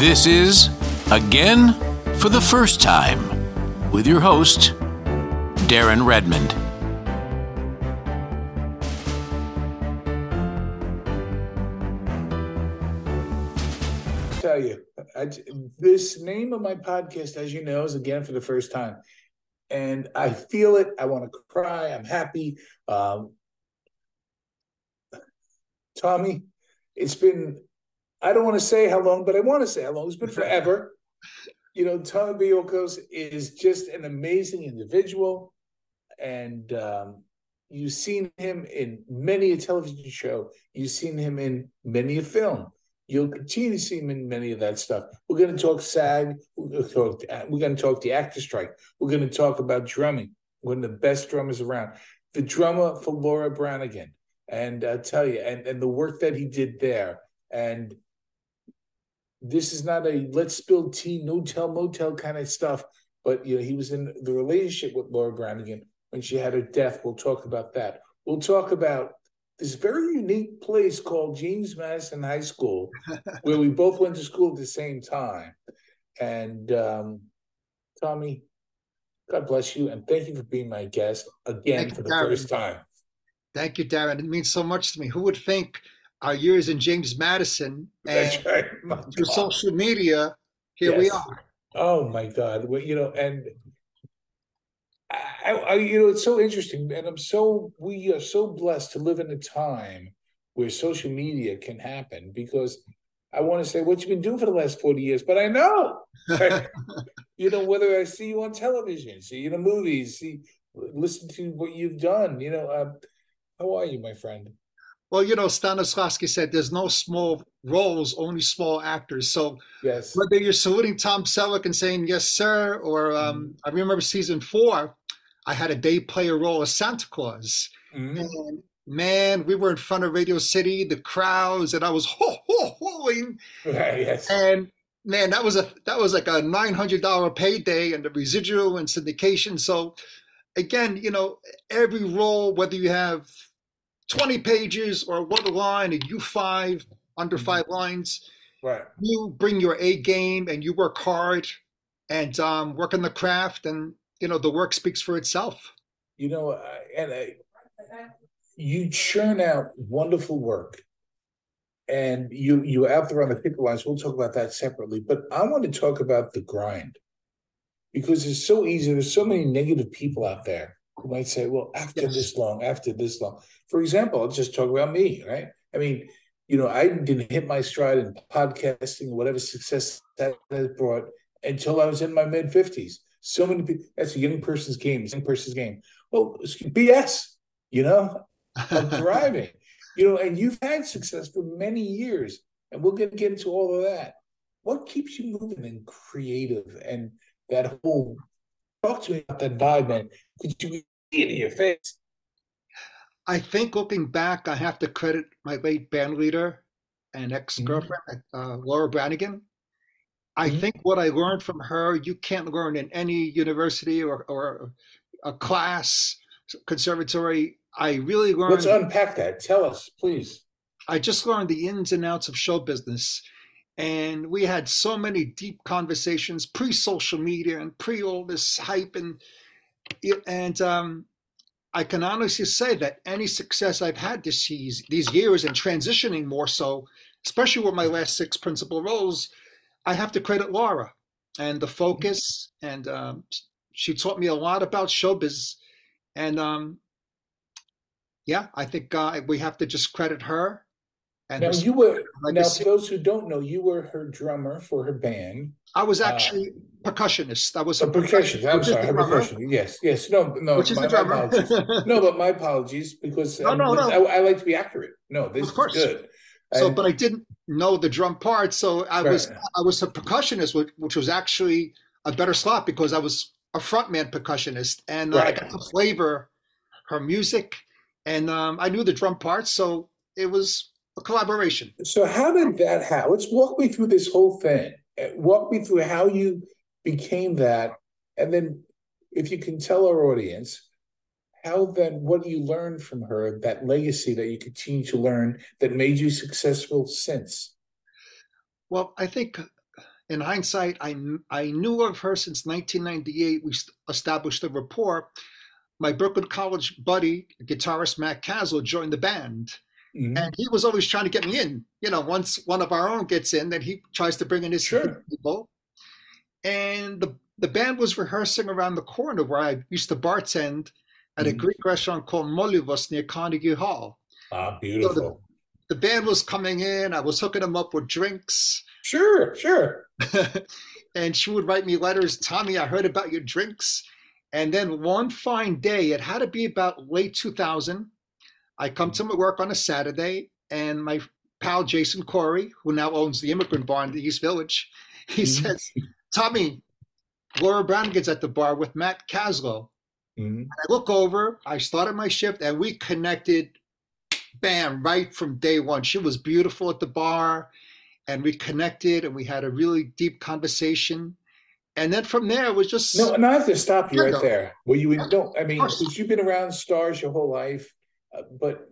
This is Again for the First Time with your host, Darren Redmond. tell you, I, this name of my podcast, as you know, is again for the first time, and I feel it. I want to cry. I'm happy. Um, Tommy, it's been. I don't want to say how long, but I want to say how long. It's been forever. you know, Tommy Bayiokos is just an amazing individual, and um, you've seen him in many a television show. You've seen him in many a film You'll continue to see him in many of that stuff. We're going to talk SAG. We're going to talk, we're going to talk the actor strike. We're going to talk about drumming. One of the best drummers around. The drummer for Laura Branigan. And I tell you, and, and the work that he did there. And this is not a let's spill tea, no tell, motel kind of stuff. But you know, he was in the relationship with Laura Branigan when she had her death. We'll talk about that. We'll talk about this very unique place called James Madison High School, where we both went to school at the same time. And um, Tommy, God bless you, and thank you for being my guest again thank for the first time. Thank you, Darren. It means so much to me. Who would think our years in James Madison and right. through social media, here yes. we are. Oh my God! Well, you know, and I, I, you know, it's so interesting, and I'm so we are so blessed to live in a time where social media can happen because I want to say what you've been doing for the last 40 years, but I know, you know, whether I see you on television, see you in the movies, see, listen to what you've done, you know, uh, how are you, my friend? Well, you know, Stanislavski said there's no small roles, only small actors. So yes, whether you're saluting Tom Selleck and saying yes, sir, or um, mm I remember season four, I had a day player role as Santa Claus. Mm-hmm. And man, we were in front of Radio City, the crowds, and I was ho ho hoing. yes. And man, that was a that was like a nine hundred dollar payday and the residual and syndication. So again, you know, every role, whether you have 20 pages or one line, a U5, under mm-hmm. five lines, right. you bring your A game and you work hard and um, work on the craft and you know the work speaks for itself you know and I, you churn out wonderful work and you you out there on the picket lines we'll talk about that separately but i want to talk about the grind because it's so easy there's so many negative people out there who might say well after yes. this long after this long for example i'll just talk about me right i mean you know i didn't hit my stride in podcasting whatever success that has brought until i was in my mid 50s so many people. That's a young person's game. Young person's game. Well, BS. You know, I'm driving. You know, and you've had success for many years, and we'll get, get into all of that. What keeps you moving and creative and that whole? Talk to me about that vibe, man. Could you in your face? I think looking back, I have to credit my late band leader and ex girlfriend, mm-hmm. uh, Laura Branigan. I mm-hmm. think what I learned from her, you can't learn in any university or, or a class, conservatory. I really learned. Let's unpack that. Tell us, please. I just learned the ins and outs of show business. And we had so many deep conversations pre social media and pre all this hype. And, and um, I can honestly say that any success I've had this, these years and transitioning more so, especially with my last six principal roles, I have to credit Laura and the focus, and um, she taught me a lot about showbiz. And um, yeah, I think uh, we have to just credit her. And now you were now for those who don't know, you were her drummer for her band. I was uh, actually uh, percussionist. I was a, a percussionist. I'm sorry, percussionist. Yes, yes. No, no. Which is my, the drummer. no, but my apologies because no, um, no, no. I, I, like to be accurate. No, this of course. is good. So, and, but I didn't know the drum part, so I right. was I was a percussionist, which, which, was actually a better slot because I was a frontman percussionist, and right. uh, I got to flavor her music, and um, I knew the drum part, so it was a collaboration. So, how did that happen? Let's walk me through this whole thing. Walk me through how you became that, and then if you can tell our audience how then what you learned from her that legacy that you continue to learn that made you successful since well i think in hindsight, I I knew of her since 1998. We established a rapport. My Brooklyn College buddy, guitarist Matt Caswell, joined the band, mm-hmm. and he was always trying to get me in. You know, once one of our own gets in, then he tries to bring in his sure. people. And the the band was rehearsing around the corner where I used to bartend at mm-hmm. a Greek restaurant called Molivos near Carnegie Hall. Ah, beautiful. So the, the, band was coming in. I was hooking them up with drinks. Sure, sure. and she would write me letters, Tommy, I heard about your drinks. And then one fine day, it had to be about late 2000. I come to my work on a Saturday, and my pal Jason Corey, who now owns the Immigrant Bar in the East Village, he mm-hmm. says, Tommy, Laura gets at the bar with Matt Caslow. Mm-hmm. I look over, I started my shift, and we connected, bam, right from day one. She was beautiful at the bar, and we connected, and we had a really deep conversation. And then from there, it was just no. And I have to stop you right there. Were you in, don't? I mean, since you've been around stars your whole life, uh, but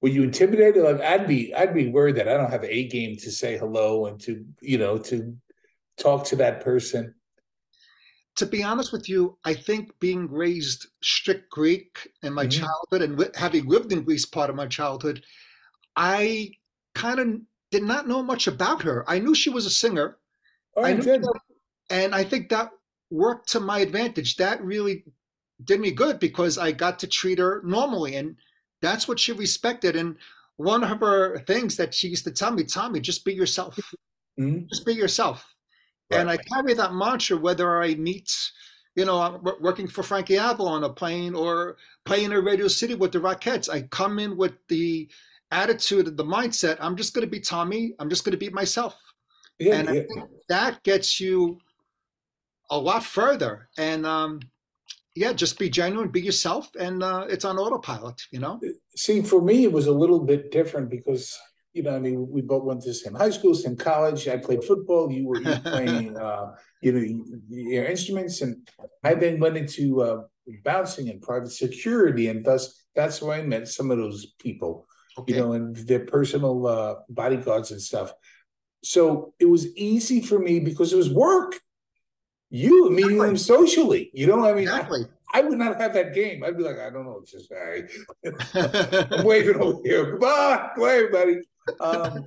were you intimidated? Like I'd be, I'd be worried that I don't have a game to say hello and to, you know, to talk to that person to be honest with you, I think being raised strict Greek in my mm-hmm. childhood and having lived in Greece part of my childhood, I kind of did not know much about her. I knew she was a singer. Oh, I did. That, and I think that worked to my advantage. That really did me good because I got to treat her normally. And that's what she respected. And one of her things that she used to tell me, Tommy, just be yourself. Mm-hmm. Just be yourself. Right. And I carry that mantra whether I meet, you know, I'm working for Frankie Avalon a plane or playing in Radio City with the Rockettes. I come in with the attitude and the mindset. I'm just going to be Tommy. I'm just going to be myself. Yeah, and yeah. that gets you a lot further. And um, yeah, just be genuine, be yourself, and uh, it's on autopilot. You know. See, for me, it was a little bit different because you know, I mean, we both went to the same high school, same college. I played football. You were playing, uh, you know, your instruments, and I then went into uh, bouncing and private security, and thus that's where I met some of those people, okay. you know, and their personal uh, bodyguards and stuff. So it was easy for me because it was work. You meeting exactly. them socially, you know. I mean, exactly. I would not have that game. I'd be like, I don't know, it's just I, I'm waving over here. Goodbye, goodbye, everybody. Um,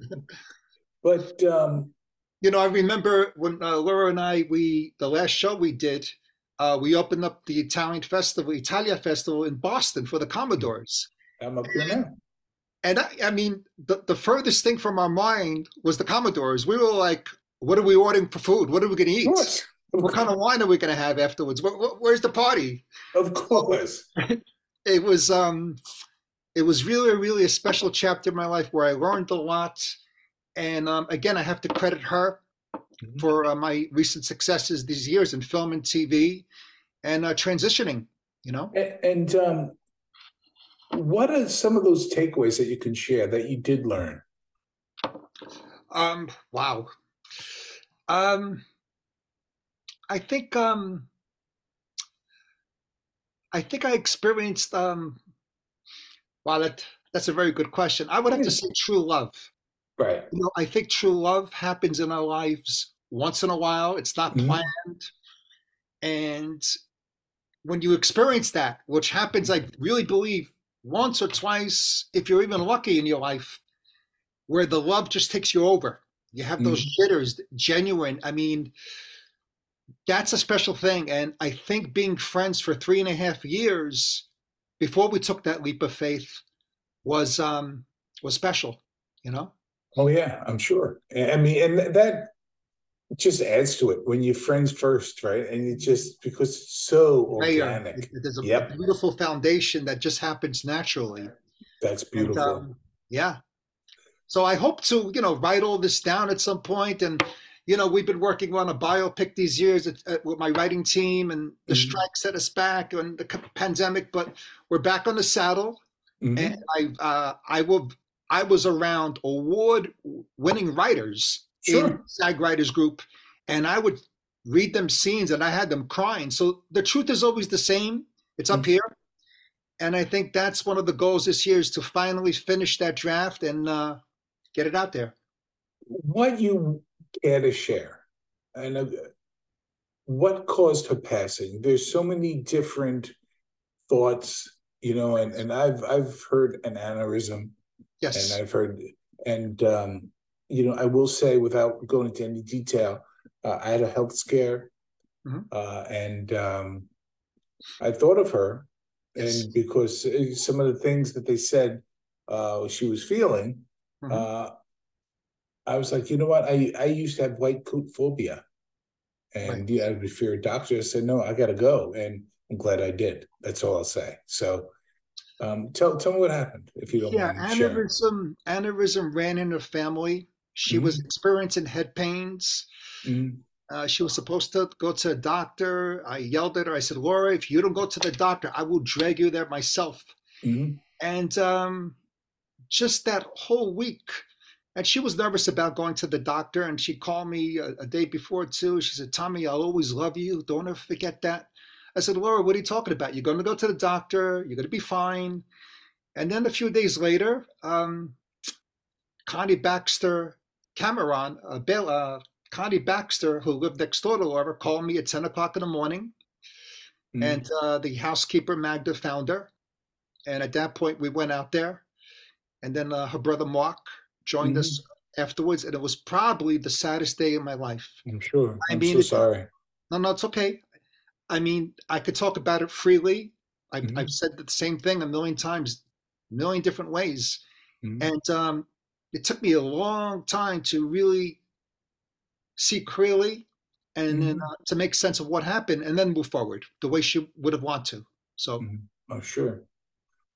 but um, you know, I remember when uh, Laura and I, we the last show we did, uh, we opened up the Italian festival, Italia Festival in Boston for the Commodores. I'm up here now. And I, I mean, the, the furthest thing from our mind was the Commodores. We were like, what are we ordering for food? What are we going to eat? What kind of wine are we going to have afterwards? Where, where's the party? Of course. it was um, it was really, really a special chapter in my life where I learned a lot. And um, again, I have to credit her mm-hmm. for uh, my recent successes these years in film and TV and uh, transitioning, you know? And, and um, what are some of those takeaways that you can share that you did learn? Um, wow. Um, I think um, I think I experienced um, Wow, that that's a very good question. I would have to say true love. Right. You know, I think true love happens in our lives once in a while. It's not mm-hmm. planned. And when you experience that, which happens, I really believe, once or twice, if you're even lucky in your life, where the love just takes you over. You have those mm-hmm. jitters, genuine. I mean, that's a special thing. And I think being friends for three and a half years before we took that leap of faith was um was special you know? Oh yeah i'm sure. I mean and that just adds to it when you're friends first right? And it just because it's so organic. There's a yep. beautiful foundation that just happens naturally. That's beautiful. and, um, yeah. So i hope to you know write all this down at some point and you know, we've been working on a biopic these years at, at, with my writing team, and the mm-hmm. strike set us back and the pandemic, but we're back on the saddle. Mm-hmm. And I, uh, I will, I was around award-winning writers sure. in SAG Writers Group, and I would read them scenes, and I had them crying. So the truth is always the same. It's up mm-hmm. here, and I think that's one of the goals this year is to finally finish that draft and uh, get it out there. What you care to share and uh, what caused her passing? There's so many different thoughts, you know, and, and I've I've heard an aneurysm. Yes. And I've heard and um, you know, I will say without going into any detail, uh, I had a health scare, mm-hmm. uh, and um, I thought of her, yes. and because uh, some of the things that they said uh, she was feeling, mm-hmm. I was like, you know what? I I used to have white coat phobia, and right. yeah, I would fear a doctor. I said, no, I got to go, and I'm glad I did. That's all I'll say. So. Um, tell tell me what happened if you don't yeah, mind. Yeah, aneurysm aneurysm ran in her family. She mm-hmm. was experiencing head pains. Mm-hmm. Uh, she was supposed to go to a doctor. I yelled at her. I said, Laura, if you don't go to the doctor, I will drag you there myself. Mm-hmm. And um, just that whole week, and she was nervous about going to the doctor. And she called me a, a day before, too. She said, Tommy, I'll always love you. Don't ever forget that. I said, Laura, what are you talking about? You're going to go to the doctor. You're going to be fine. And then a few days later, um, Connie Baxter Cameron, uh, Bill, uh, Connie Baxter, who lived next door to Laura, called me at 10 o'clock in the morning. Mm-hmm. And uh, the housekeeper, Magda, found her. And at that point, we went out there. And then uh, her brother, Mark, joined mm-hmm. us afterwards. And it was probably the saddest day of my life. I'm sure. I am mean, so sorry. No, no, it's okay. I mean, I could talk about it freely. I've, mm-hmm. I've said the same thing a million times, a million different ways. Mm-hmm. And um, it took me a long time to really see clearly and mm-hmm. then uh, to make sense of what happened and then move forward the way she would have wanted to. So, mm-hmm. oh, sure.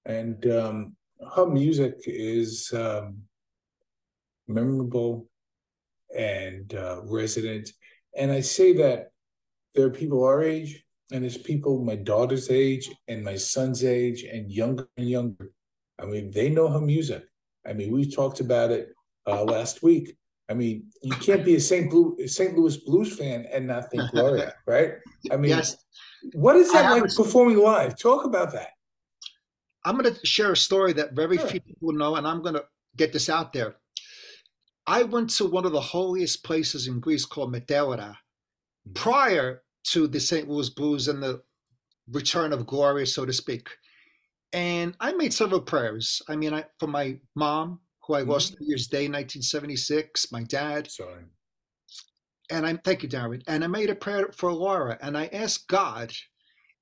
And um, her music is um, memorable and uh, resident. And I say that there are people our age, and there's people my daughter's age and my son's age and younger and younger. I mean, they know her music. I mean, we talked about it uh, last week. I mean, you can't be a St. St. Louis Blues fan and not think Gloria, right? I mean, yes. what is that like performing live? Talk about that. I'm going to share a story that very sure. few people know, and I'm going to get this out there. I went to one of the holiest places in Greece called Meteora mm-hmm. prior to the St. Louis Blues and the return of glory, so to speak. And I made several prayers. I mean, I, for my mom, who I mm-hmm. lost New Year's Day, 1976, my dad. Sorry. And I thank you, Darren. And I made a prayer for Laura, and I asked God,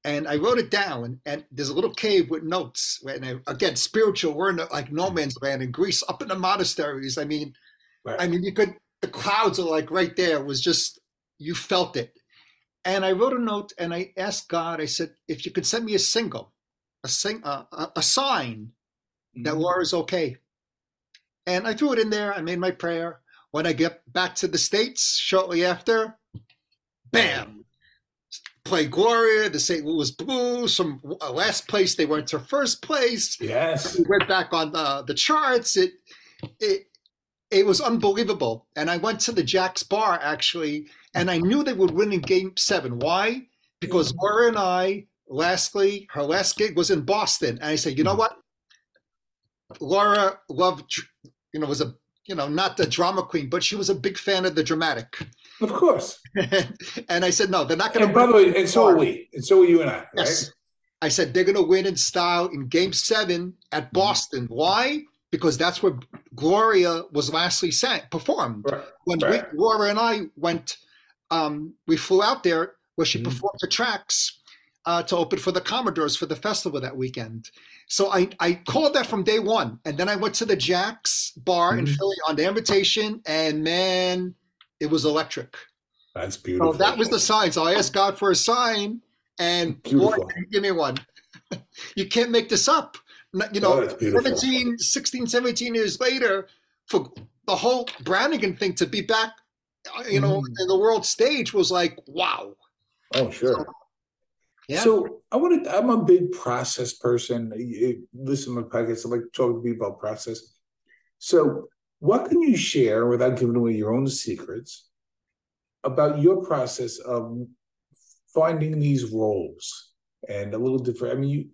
and I wrote it down. And there's a little cave with notes. And I, again, spiritual. We're in like no man's land in Greece, up in the monasteries. I mean, right. I mean, you could. The clouds are like right there. It was just you felt it. And I wrote a note, and I asked God. I said, if you could send me a single a, sing, uh, a sign that mm-hmm. war is okay. And I threw it in there. I made my prayer. When I get back to the States shortly after, bam, play Gloria, the St. Louis Blues from uh, last place. They went to first place. Yes. We went back on the, the charts. It, it, it was unbelievable. And I went to the Jack's Bar actually, and I knew they would win in game seven. Why? Because Laura and I lastly, her last gig was in Boston, and I said, you know hmm. what? Laura loved, you know, was a you know not the drama queen, but she was a big fan of the dramatic. Of course. and I said, no, they're not going to. And by the way, and so are we, and so are you and I. Yes. Right? I said they're going to win in style in Game Seven at hmm. Boston. Why? Because that's where Gloria was lastly sang performed. Right. When right. We, Laura and I went, um, we flew out there where she mm-hmm. performed the tracks uh, to open for the Commodores for the festival that weekend. So I, I called that from day one. And then I went to the Jack's bar mm-hmm. in Philly on the invitation, and man, it was electric. That's beautiful. So that was the sign. So I asked God for a sign, and boy, give me one. you can't make this up. You know, oh, 17, 16, 17 years later, for the whole Branigan thing to be back, uh, you know, mm. in the world stage was like, wow. Oh, sure. So yeah. So I want to. I'm a big process person. Listen to my podcast. I like to talk to people about process. So, what can you share without giving away your own secrets about your process of finding these roles and a little different? I mean, you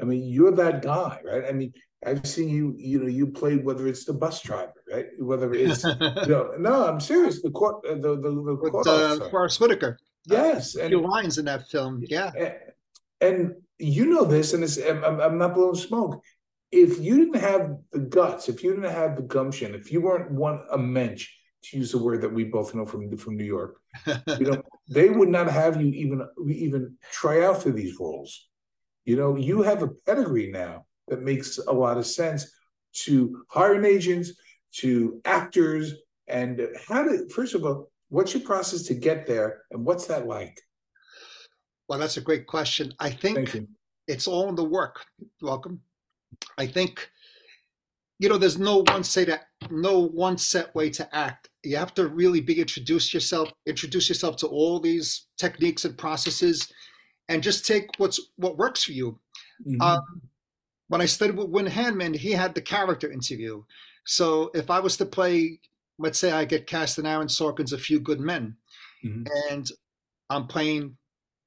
I mean, you're that guy, right? I mean, I've seen you. You know, you played whether it's the bus driver, right? Whether it's no, no, I'm serious. The court, uh, the the, the With court uh. Forest Whitaker. Yes, A and few lines in that film. Yeah. and, and you know this, and it's, I'm, I'm I'm not blowing smoke. If you didn't have the guts, if you didn't have the gumption, if you weren't one a mensch, to use a word that we both know from from New York, you know, they would not have you even even try out for these roles. You know, you have a pedigree now that makes a lot of sense to hiring agents, to actors, and how to first of all, what's your process to get there, and what's that like? Well, that's a great question. I think it's all in the work. Welcome. I think, you know, there's no one say that no one set way to act. You have to really be introduce yourself, introduce yourself to all these techniques and processes, and just take what's what works for you. Mhm. Um, when I studied with Wynn Handman, he had the character interview. So if I was to play, let's say I get cast in Aaron Sorkin's A Few Good Men, Mhm. and I'm playing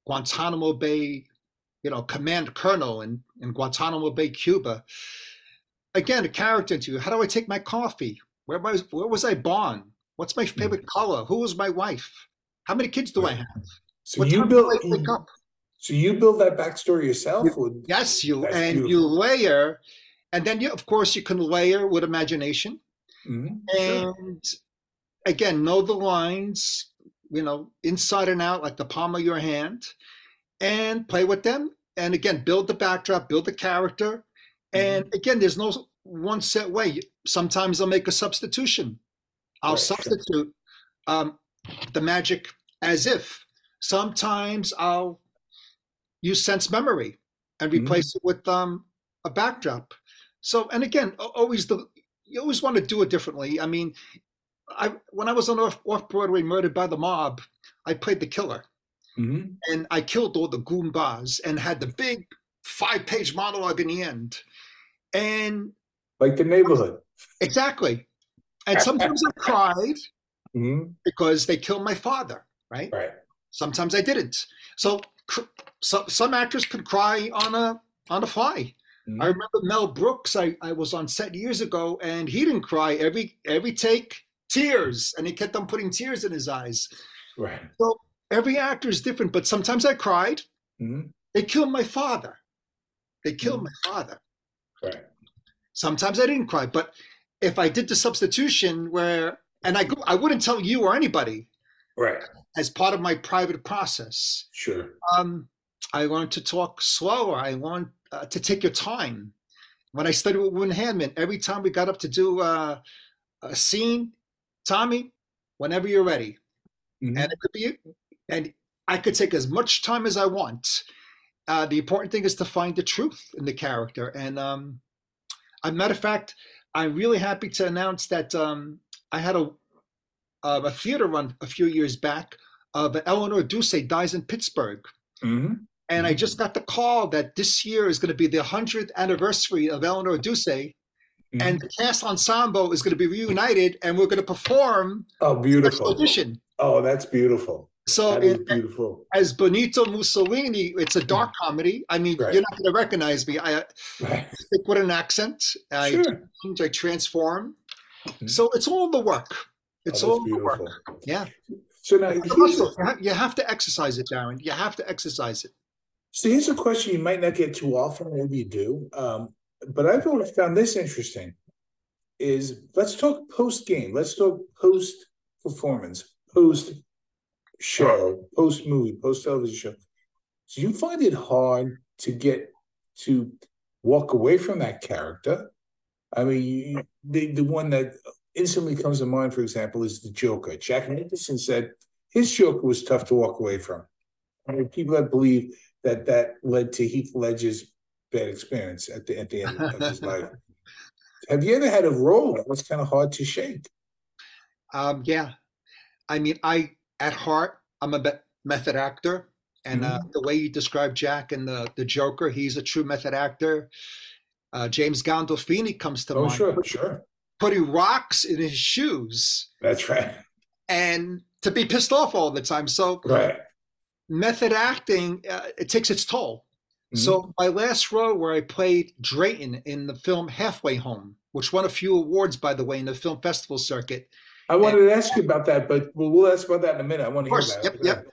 Guantanamo Bay, you know, command colonel in, in Guantanamo Bay, Cuba. Again, a character interview. How do I take my coffee? Where was where was I born? What's my favorite color? Who was my wife? How many kids do I have? So What you built. Do I wake up? So you build that backstory yourself. or- Yes, you and you layer, and then you, of course, you can layer with imagination. Mhm. Sure. And again, know the lines, you know, inside and out, like the palm of your hand, and play with them. And again, build the backdrop, build the character. And again, there's no one set way. Sometimes I'll make a substitution. I'll Right, sure. substitute um, the magic as if. Sometimes I'll use sense memory and Mhm. replace it with um, a backdrop. So, and again, always the you always want to do it differently. I mean, I when I was on off, off Broadway, Murdered by the Mob, I played the killer, Mhm. and I killed all the goombas and had the big five page monologue in the end. And Like the neighborhood. exactly, and sometimes I cried Mhm. because they killed my father. Right. Right. Sometimes I didn't. So, cr- so some actors could cry on a on a fly. Mhm. I remember Mel Brooks. I, I was on set years ago, and he didn't cry every every take, tears, and he kept on putting tears in his eyes. Right. So every actor is different, but sometimes I cried. Mhm. They killed my father. They killed Mhm. my father. Right. Sometimes I didn't cry, but if I did the substitution where, and I go- I wouldn't tell you or anybody Right. as part of my private process. Sure. um, I learned to talk slower. I learned uh, to take your time. When I studied with Wynn Handman, every time we got up to do uh, a scene, Tommy, whenever you're ready, Mhm. and it could be, and I could take as much time as I want. Uh, the important thing is to find the truth in the character. And um, a matter of fact, I'm really happy to announce that um, I had a uh, a theater run a few years back of Eleanor Duse dies in Pittsburgh. Mhm. And I just got the call that this year is going to be the 100th anniversary of Eleanor Duse, Mhm. and the cast ensemble is going to be reunited, and we're going to perform oh, beautiful. edition. Oh, that's beautiful. So, That in, beautiful. as Benito Mussolini, it's a dark comedy. I mean, Right. you're not going to recognize me. I Right. stick with an accent. I Sure. change, I transform. Mhm. So it's all the work. It's Oh, all that's the work. Yeah. So now It's a here's muscle. a, You ha- You have to exercise it, Darren. You have to exercise it. So here's a question you might not get too often, maybe you do. Um, but I've always found this interesting. Is let's talk post game. Let's talk post performance, post show, post movie, post television show. Do you find it hard to get to walk away from that character? I mean, you, the the one that instantly comes to mind, for example, is the Joker. Jack Nicholson said his Joker was tough to walk away from. I mean, people that believe that that led to Heath Ledger's bad experience at the at the end of his life. Have you ever had a role that was kind of hard to shake? Um, yeah, I mean, I at heart, I'm a method actor, and uh, the way you describe Jack and the the Joker, he's a true method actor. Uh, James Gandolfini comes to Oh, mind, sure, sure. putting rocks in his shoes That's right. and to be pissed off all the time. So Right. Method acting, uh, it takes its toll. So my last role where I played Drayton in the film Halfway Home, which won a few awards, by the way, in the film festival circuit. I wanted to ask you about that, but we'll, we'll ask about that in a minute. I want to hear about yep, it. yep.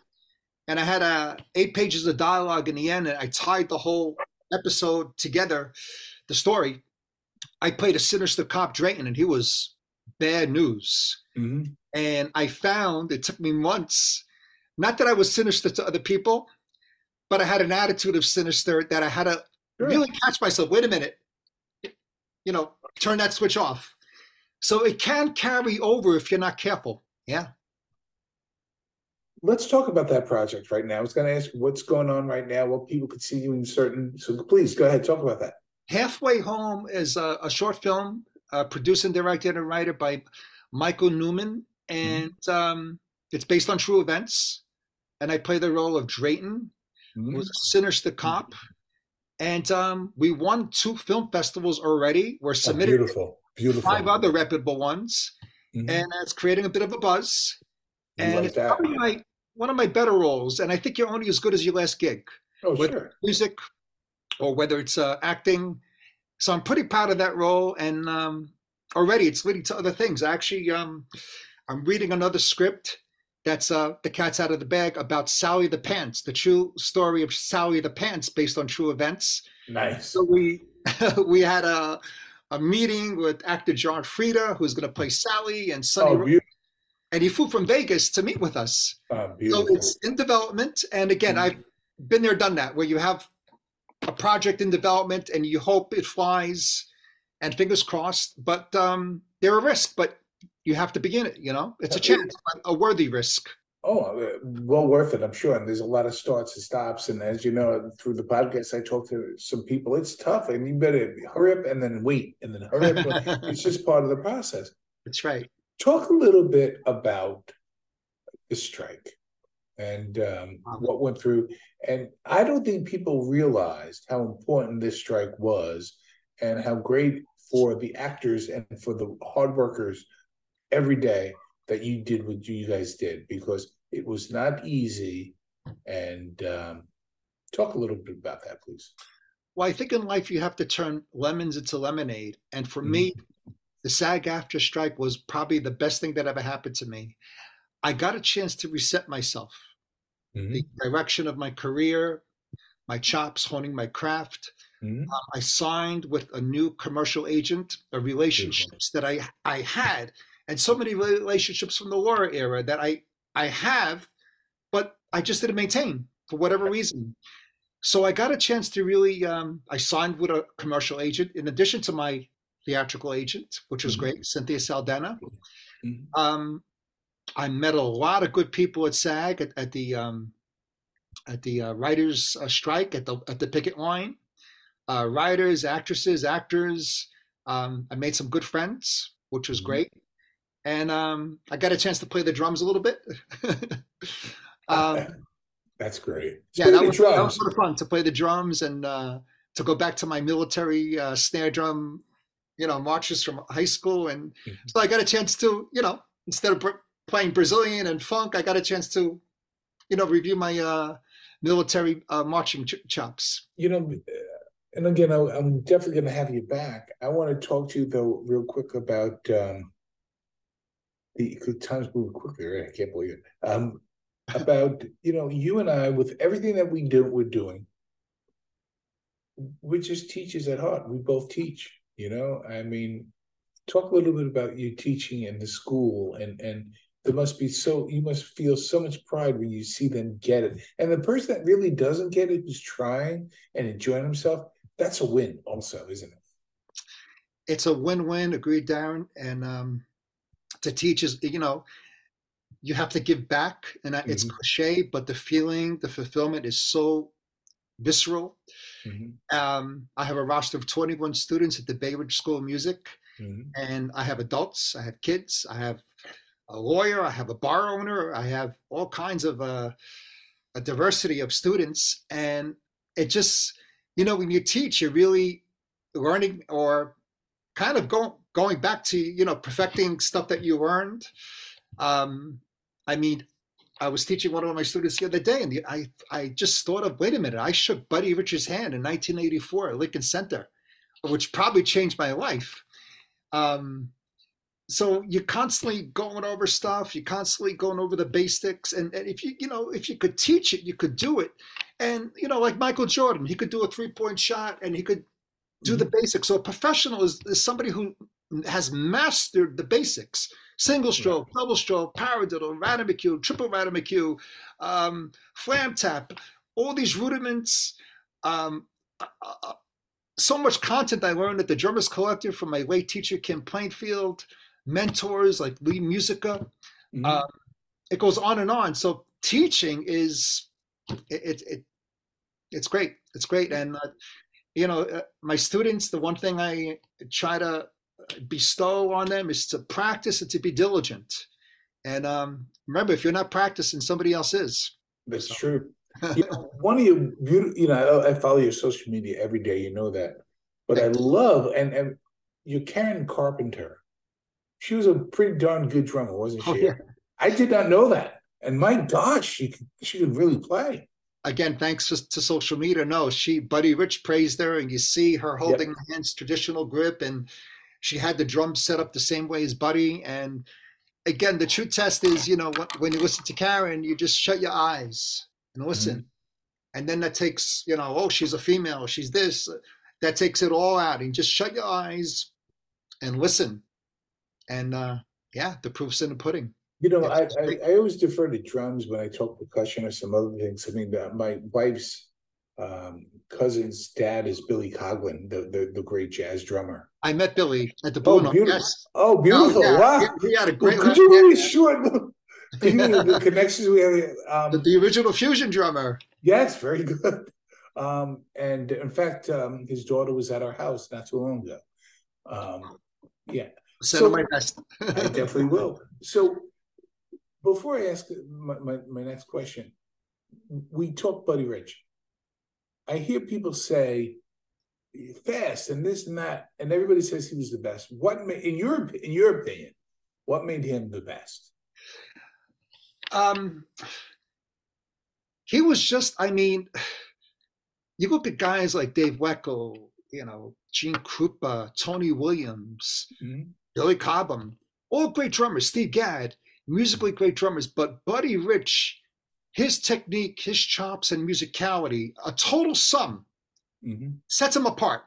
And I had uh, eight pages of dialogue in the end, and I tied the whole episode together, the story. I played a sinister cop, Drayton, and he was bad news. Mhm. And I found it took me months, not that I was sinister to other people, but I had an attitude of sinister that I had to Sure. really catch myself. Wait a minute, you know, turn that switch off. So it can carry over if you're not careful. Yeah. Let's talk about that project right now. I was going to ask what's going on right now, what people could see you in certain. So please go ahead, talk about that. Halfway Home is a, a short film uh, produced and directed and written by Michael Newman, and um, it's based on true events. And I play the role of Drayton, Mhm. who was a sinister cop. And um, we won two film festivals already. We're Oh, submitted beautiful, beautiful. five other reputable ones, Mhm. and it's creating a bit of a buzz. You And it's that. probably my one of my better roles. And I think you're only as good as your last gig. Oh, with sure. music or whether it's uh, acting. So I'm pretty proud of that role, and um, already it's leading to other things. Actually, um, I'm reading another script that's uh, the cat's out of the bag about Sally the Pants, the true story of Sally the Pants based on true events. Nice. So we we had a a meeting with actor John Frieda, who's going to play Sally, and Sonny, Oh, and he flew from Vegas to meet with us. Oh, So it's in development. And again, Mhm. I've been there, done that, where you have a project in development and you hope it flies and fingers crossed. But um, they're a risk, but you have to begin it, you know? It's a chance, a worthy risk. Oh, uh, well worth it, I'm sure. And there's a lot of starts and stops. And as you know, through the podcast, I talk to some people. It's tough, and you better hurry up and then wait, and then hurry up. it's just part of the process. That's right. Talk a little bit about the strike and um, Wow. what went through. And I don't think people realized how important this strike was and how great for the actors and for the hard workers every day that you did what you guys did because it was not easy. And um, talk a little bit about that, please. Well, I think in life you have to turn lemons into lemonade. And for me, the SAG-AFTRA strike was probably the best thing that ever happened to me. I got a chance to reset myself. the direction of my career, my chops, honing my craft. Mhm. Um, I signed with a new commercial agent, a relationships that I I had, and so many relationships from the Laura era that I I have, but I just didn't maintain for whatever reason. So I got a chance to really. Um, I signed with a commercial agent in addition to my theatrical agent, which was Mhm. great, Cynthia Saldana. Mhm. Um, I met a lot of good people at SAG at, at the um, at the uh, writers' uh, strike at the at the picket line. Uh, writers, actresses, actors. Um, I made some good friends, which was Mhm. great, and um, I got a chance to play the drums a little bit. um, That's great. yeah, that was, that was sort of fun to play the drums and uh, to go back to my military uh, snare drum, you know, marches from high school, and Mhm. so I got a chance to, you know, instead of br- playing Brazilian and funk, I got a chance to, you know, review my uh, military uh, marching ch- chops. you know, and again, I, I'm definitely going to have you back. I want to talk to you though, real quick about um, the 'cause times move quickly. Right? I can't believe it. Um, about you know, you and I, with everything that we do, we're doing, we're just teachers at heart. We both teach. You know, I mean, talk a little bit about you teaching in the school, and and there must be so you must feel so much pride when you see them get it. And the person that really doesn't get it, who's trying and enjoying himself, that's a win, also, isn't it? It's a win-win. Agreed, Darren. And um, to teach is, you know, you have to give back, and it's Mhm. cliche, but the feeling, the fulfillment is so visceral. Um, I have a roster of 21 students at the Bay Ridge School of Music, Mhm. and I have adults, I have kids, I have a lawyer, I have a bar owner, I have all kinds of uh, a diversity of students, and it just, you know, when you teach, you're really learning or kind of going going back to you know perfecting stuff that you learned. Um, I mean, I was teaching one of my students the other day, and the, I I just thought of wait a minute, I shook Buddy Rich's hand in 1984 at Lincoln Center, which probably changed my life. Um, so you're constantly going over stuff you're constantly going over the basics and, and, if you you know if you could teach it you could do it and you know like michael jordan he could do a three point shot and he could do the basics so a professional is, is somebody who has mastered the basics single stroke right. double stroke paradiddle ratamacue triple ratamacue um, flam tap all these rudiments um, uh, uh, so much content i learned at the drummers collective from my late teacher kim plainfield mentors like Lee Musica. Mm-hmm. Uh, it goes on and on. So teaching is it, it, it it's great. It's great, and uh, you know uh, my students. The one thing I try to bestow on them is to practice and to be diligent. And um, remember, if you're not practicing, somebody else is. That's so. true. you know, one of your beautiful, you know, I, I, follow your social media every day. You know that, but Thank I love and and you're Karen Carpenter she was a pretty darn good drummer, wasn't oh, she? Oh, yeah. I did not know that. And my gosh, she could, she could really play. Again, thanks to, to social media. No, she Buddy Rich praised her, and you see her holding yep. hands traditional grip, and she had the drums set up the same way as Buddy. And again, the true test is, you know, when you listen to Karen, you just shut your eyes and listen. Mm-hmm. And then that takes, you know, oh, she's a female, she's this. That takes it all out. And just shut your eyes and listen and uh, yeah, the proof's in the pudding. You know, I, I, I always defer to drums when I talk percussion or some other things. I mean, that my wife's um, cousin's dad is Billy Coglin, the, the, the great jazz drummer. I met Billy at the Blue oh, beautiful. Yes. Oh, beautiful! Oh, yeah. Wow, he, he, had a great. Could you really short the connections we have? Um, the, the, original fusion drummer. Yes, very good. Um, and in fact, um, his daughter was at our house not too long ago. Um, yeah, Send so, my best. I definitely will. So before I ask my, my, my next question, we talk Buddy Rich. I hear people say fast and this and that, and everybody says he was the best. What made, in your in your opinion, what made him the best? Um, he was just. I mean, you look at guys like Dave Weckl, you know, Gene Krupa, Tony Williams, mm-hmm. Billy Cobham, all great drummers, Steve Gadd, musically great drummers, but Buddy Rich, his technique, his chops, and musicality, a total sum, mm-hmm. sets him apart.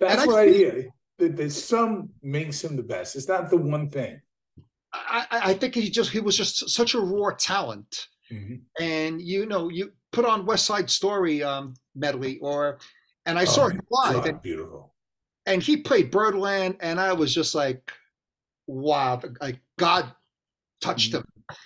That's and what I, I hear. The, the sum makes him the best. It's not the one thing. I, I think he just he was just such a raw talent. Mm-hmm. And you know, you put on West Side Story um, medley or and I oh, saw him live. God, and, beautiful. And he played Birdland, and I was just like, wow, like God touched mm-hmm. him.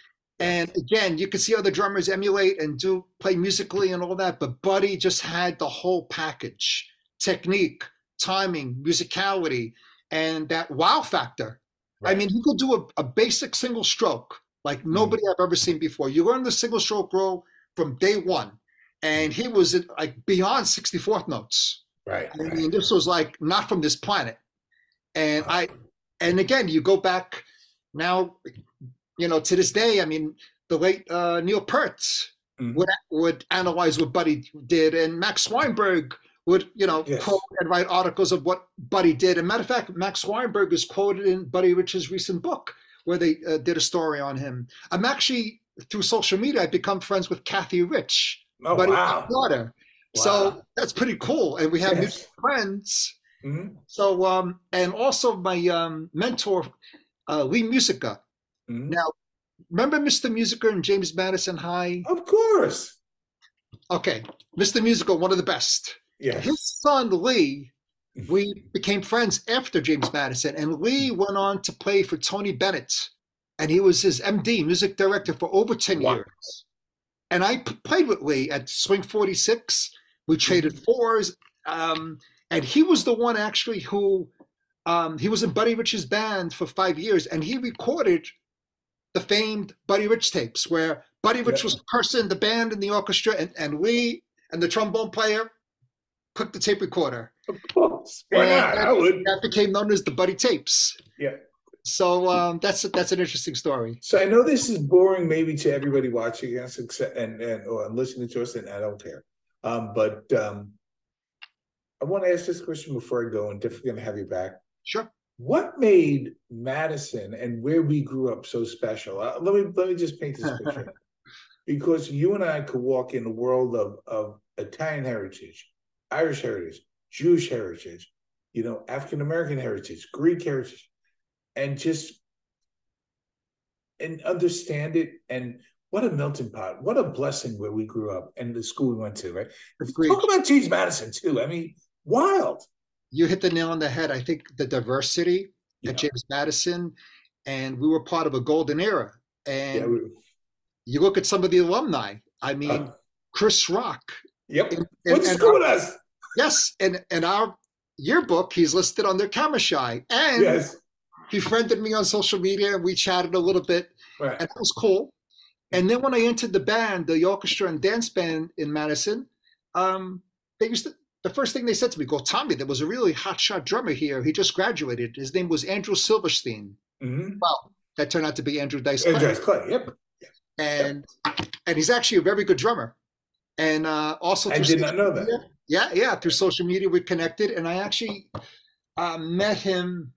And again, you can see other drummers emulate and do play musically and all that, but Buddy just had the whole package technique, timing, musicality, and that wow factor. Right. I mean, he could do a, a basic single stroke like mm-hmm. nobody. I've ever seen before. You learn the single stroke roll from day one, and he was at, like beyond 64th notes. Right. I mean, right. this was like not from this planet. And I, and again, you go back now, you know, to this day. I mean, the late uh, Neil Peart mm-hmm. would would analyze what Buddy did, and Max Weinberg would, you know, yes. quote and write articles of what Buddy did. And matter of fact, Max Weinberg is quoted in Buddy Rich's recent book where they uh, did a story on him. I'm actually through social media, I've become friends with Cathy Rich, oh, Buddy's wow. daughter. Wow. So that's pretty cool, and we have yes. new friends Mm-hmm. So, um, and also my um, mentor, uh, Lee Musica. Mm-hmm. Now, remember Mr. Musica and James Madison High? Of course. Okay, Mr. Musical, one of the best. Yeah. His son Lee, mm-hmm. we became friends after James Madison, and Lee went on to play for Tony Bennett, and he was his MD, music director, for over ten wow. years. And I p- played with Lee at Swing Forty Six. We traded mm-hmm. fours. Um, and he was the one actually who um, he was in Buddy Rich's band for five years, and he recorded the famed Buddy Rich tapes where Buddy Rich yeah. was the person, the band, and the orchestra, and, and Lee and the trombone player cooked the tape recorder. Of course, why not? That, I would. That became known as the Buddy tapes. Yeah. So um, that's that's an interesting story. So I know this is boring, maybe to everybody watching us, except and and or listening to us, and I don't care. Um, but um, I want to ask this question before I go, and definitely going to have you back. Sure. What made Madison and where we grew up so special? Uh, let me let me just paint this picture. because you and I could walk in the world of of Italian heritage, Irish heritage, Jewish heritage, you know, African American heritage, Greek heritage, and just and understand it. And what a melting pot what a blessing where we grew up and the school we went to right? Talk about james madison too. I mean wild You hit the nail on the head. I think the diversity Yeah. at James Madison, and we were part of a golden era. And yeah we- you look at some of the alumni. I mean, uh, Chris Rock. yep And, went and- to and school our- us yes, and and our yearbook, he's listed on their camera shy, and yes he friended me on social media, and we chatted a little bit, right and it was cool. And then when I entered the band, the orchestra and dance band in Madison, um, they used to. The first thing they said to me, "Go, Tommy, there was a really hotshot drummer here. He just graduated. His name was Andrew Silverstein." mm-hmm. Well, that turned out to be Andrew Dice Clay, Dice Clay, yep and and he's actually a very good drummer. And uh, also, i did not know that media- yeah, yeah, through social media we connected, and I actually uh, met him,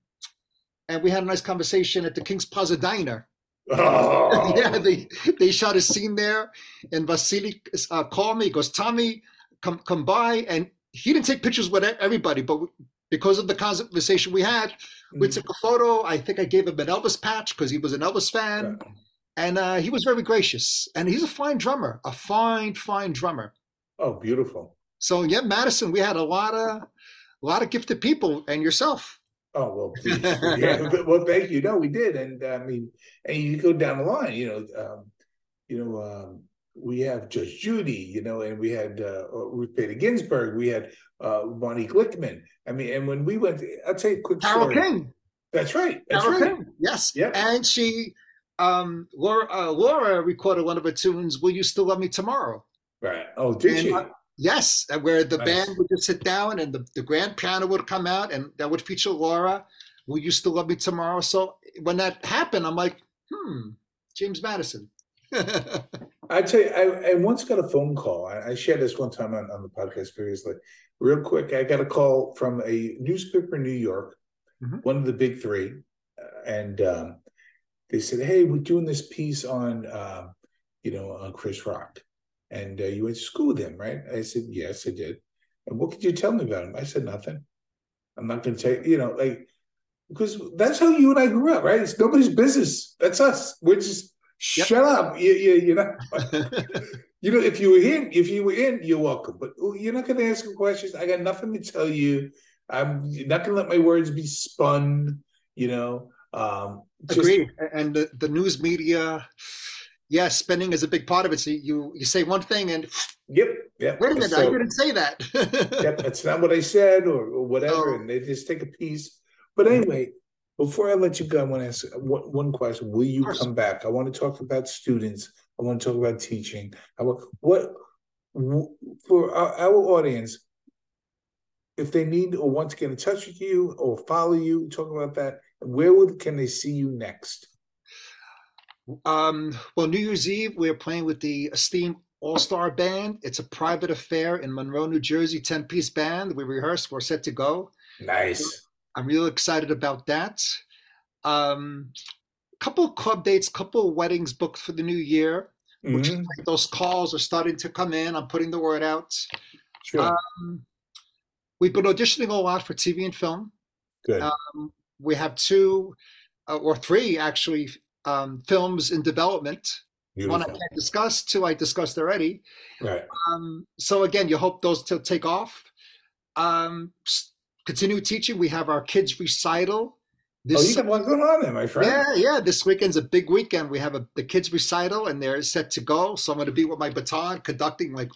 and we had a nice conversation at the King's Plaza Diner. oh yeah, they they shot a scene there, and Vasily uh, called me. He goes, "Tommy, come come by," and he didn't take pictures with everybody, but because of the conversation we had, we Mm. took a photo. I think I gave him an Elvis patch because he was an Elvis fan, and uh, he was very gracious. And he's a fine drummer, a fine, fine drummer. oh beautiful So yeah, Madison, we had a lot of, a lot of gifted people, and yourself. Oh well, please. yeah. Well, thank you. No, we did, and I mean, and you go down the line. You know, um, you know, um, we have Judge Judy. You know, and we had uh, Ruth Bader Ginsburg. We had uh, Bonnie Glickman. I mean, and when we went, I'll tell you a quick Carole story. King. That's right. That's Carole right. King. Yes. Yep. And she, um, Laura, uh, Laura recorded one of her tunes. Will you still love me tomorrow? Right. Oh, did And, she? uh, Yes, where the Nice. band would just sit down and the, the grand piano would come out and that would feature Laura. Will you still love me tomorrow? So when that happened, I'm like, hmm, James Madison. I tell you, I, I once got a phone call. I, I shared this one time on, on the podcast previously. Real quick, I got a call from a newspaper in New York, Mhm. one of the big three, uh, and um, they said, "Hey, we're doing this piece on, um, you know, on Chris Rock, and uh, you went to school with him, right?" I said, "Yes, I did." And what could you tell me about him? I said, "Nothing. I'm not going to tell you. You know, like because that's how you and I grew up, right? It's nobody's business. That's us. We're just." Yep. Shut up! You, you, you know, you know, if you were in, if you were in, you're welcome. But oh, you're not going to ask me questions. I got nothing to tell you. I'm not going to let my words be spun. You know, um, just- Agreed. And the, the news media, yeah, spending is a big part of it. So you you say one thing and Yep. Yep. wait a minute, I didn't say that. yep, that's not what I said or, or whatever, Oh. and they just take a piece. But anyway, before I let you go, I want to ask one, one question. Will you come back? I want to talk about students. I want to talk about teaching. I want what for our, our audience. If they need or want to get in touch with you or follow you, talk about that. Where would can they see you next? Um, well, New Year's Eve, we're playing with the esteemed All Star Band. It's a private affair in Monroe, New Jersey, 10 piece band. We rehearsed, we're set to go. Nice. I'm really excited about that. Um, couple of club dates, couple of weddings booked for the new year. Which is Mhm. like those calls are starting to come in. I'm putting the word out. Sure. Um, we've been auditioning a lot for TV and film. Good. Um, we have two uh, or three actually um, films in development. One I can't discuss, two I discussed already. Right. Um, so again, you hope those to take off. Um, continue teaching. We have our kids recital. Oh, you This, got one going on there, my friend. yeah, yeah. This weekend's a big weekend. We have a the kids recital, and they're set to go. So I'm going to be with my baton, conducting like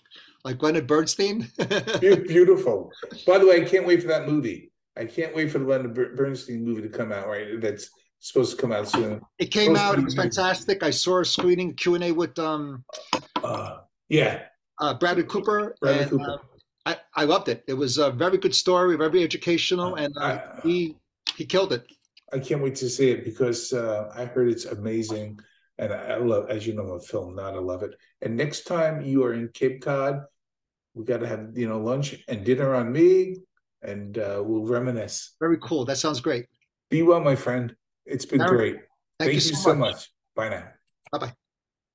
like Leonard Bernstein. Beautiful. By the way, I can't wait for that movie. I can't wait for the Leonard Bernstein movie to come out. Right, that's supposed to come out soon. it came Supposed out. It was fantastic. I saw a screening Q and A with um, Uh, yeah, uh, Bradley Cooper. Bradley and, Cooper. uh, I, I loved it. It was a very good story, very educational, and uh, I- he he killed it. I can't wait to see it because uh, I heard it's amazing, and I love, as you know, I'm a film nut. I love it. And next time you are in Cape Cod, we got to have you know lunch and dinner on me, and uh, we'll reminisce. Very cool. That sounds great. Be well, my friend. It's been great. Thank, Thank, you you so so much. much. Bye now. Bye bye.